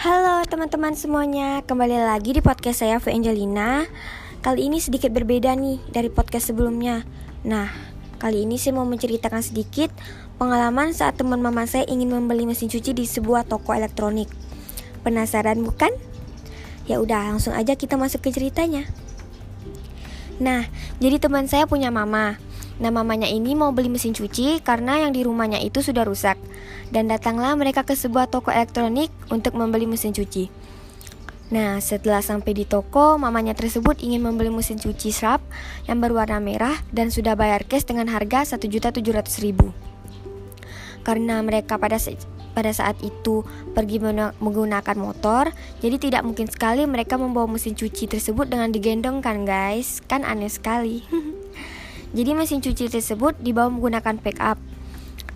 Halo teman-teman semuanya, kembali lagi di podcast saya V Angelina. Kali ini sedikit berbeda nih dari podcast sebelumnya. Nah, kali ini saya mau menceritakan sedikit pengalaman saat teman mama saya ingin membeli mesin cuci di sebuah toko elektronik. Penasaran bukan? Ya udah, langsung aja kita masuk ke ceritanya. Nah, jadi teman saya punya mama. Nah mamanya ini mau beli mesin cuci karena yang di rumahnya itu sudah rusak. Dan datanglah mereka ke sebuah toko elektronik untuk membeli mesin cuci. Nah setelah sampai di toko mamanya tersebut ingin membeli mesin cuci Sharp yang berwarna merah dan sudah bayar cash dengan harga 1.700.000 Karena mereka pada pada saat itu pergi menggunakan motor, jadi tidak mungkin sekali mereka membawa mesin cuci tersebut dengan digendong kan guys, kan aneh sekali. Jadi mesin cuci tersebut dibawa menggunakan pick up.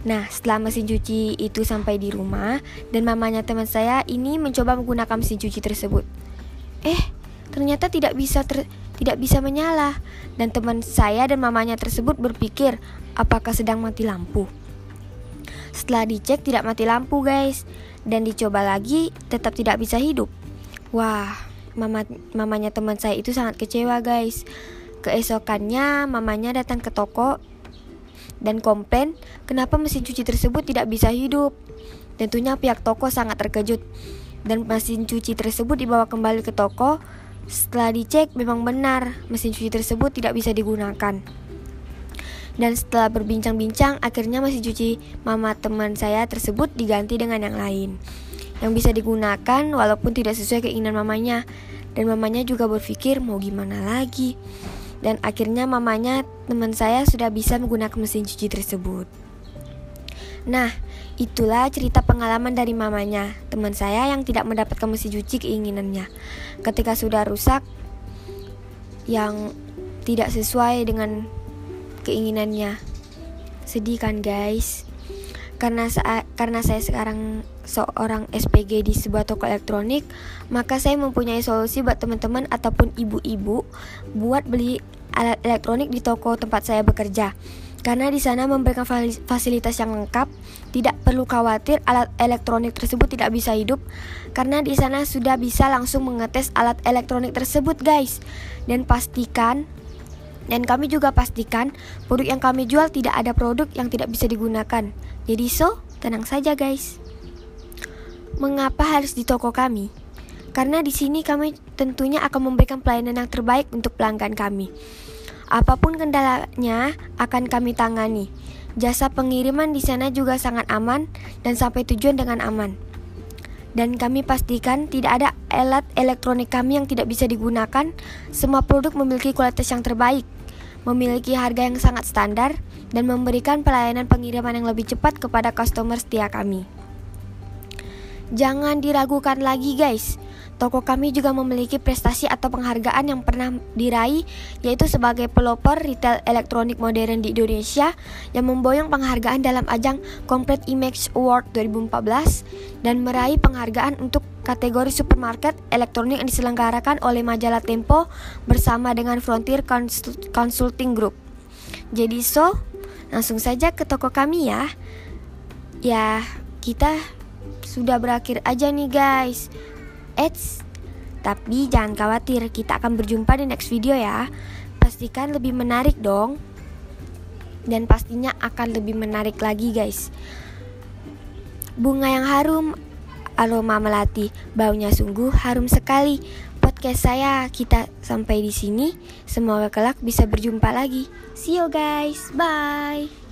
Nah, setelah mesin cuci itu sampai di rumah dan mamanya teman saya ini mencoba menggunakan mesin cuci tersebut. Eh, ternyata tidak bisa ter tidak bisa menyala dan teman saya dan mamanya tersebut berpikir apakah sedang mati lampu. Setelah dicek tidak mati lampu, guys, dan dicoba lagi tetap tidak bisa hidup. Wah, mama mamanya teman saya itu sangat kecewa, guys. Keesokannya, mamanya datang ke toko dan komplain kenapa mesin cuci tersebut tidak bisa hidup. Tentunya pihak toko sangat terkejut dan mesin cuci tersebut dibawa kembali ke toko. Setelah dicek, memang benar mesin cuci tersebut tidak bisa digunakan. Dan setelah berbincang-bincang, akhirnya mesin cuci mama teman saya tersebut diganti dengan yang lain yang bisa digunakan walaupun tidak sesuai keinginan mamanya. Dan mamanya juga berpikir mau gimana lagi dan akhirnya mamanya teman saya sudah bisa menggunakan mesin cuci tersebut. Nah, itulah cerita pengalaman dari mamanya, teman saya yang tidak mendapatkan mesin cuci keinginannya. Ketika sudah rusak yang tidak sesuai dengan keinginannya. Sedih kan, guys? Karena saat karena saya sekarang seorang SPG di sebuah toko elektronik, maka saya mempunyai solusi buat teman-teman ataupun ibu-ibu buat beli alat elektronik di toko tempat saya bekerja. Karena di sana memberikan fasilitas yang lengkap, tidak perlu khawatir alat elektronik tersebut tidak bisa hidup karena di sana sudah bisa langsung mengetes alat elektronik tersebut, guys. Dan pastikan dan kami juga pastikan produk yang kami jual tidak ada produk yang tidak bisa digunakan. Jadi so, tenang saja guys. Mengapa harus di toko kami? Karena di sini kami tentunya akan memberikan pelayanan yang terbaik untuk pelanggan kami. Apa pun kendalanya akan kami tangani. Jasa pengiriman di sana juga sangat aman dan sampai tujuan dengan aman. Dan kami pastikan tidak ada alat elektronik kami yang tidak bisa digunakan. Semua produk memiliki kualitas yang terbaik memiliki harga yang sangat standar, dan memberikan pelayanan pengiriman yang lebih cepat kepada customer setia kami. Jangan diragukan lagi guys, toko kami juga memiliki prestasi atau penghargaan yang pernah diraih yaitu sebagai pelopor retail elektronik modern di Indonesia yang memboyong penghargaan dalam ajang Complete Image Award 2014 dan meraih penghargaan untuk kategori supermarket elektronik yang diselenggarakan oleh majalah Tempo bersama dengan Frontier Consulting Group. Jadi so, langsung saja ke toko kami ya. Ya, kita sudah berakhir aja nih guys. Eits, tapi jangan khawatir, kita akan berjumpa di next video ya. Pastikan lebih menarik dong. Dan pastinya akan lebih menarik lagi guys. Bunga yang harum, aroma melati, baunya sungguh harum sekali. Podcast saya kita sampai di sini. Semoga kelak bisa berjumpa lagi. See you guys. Bye.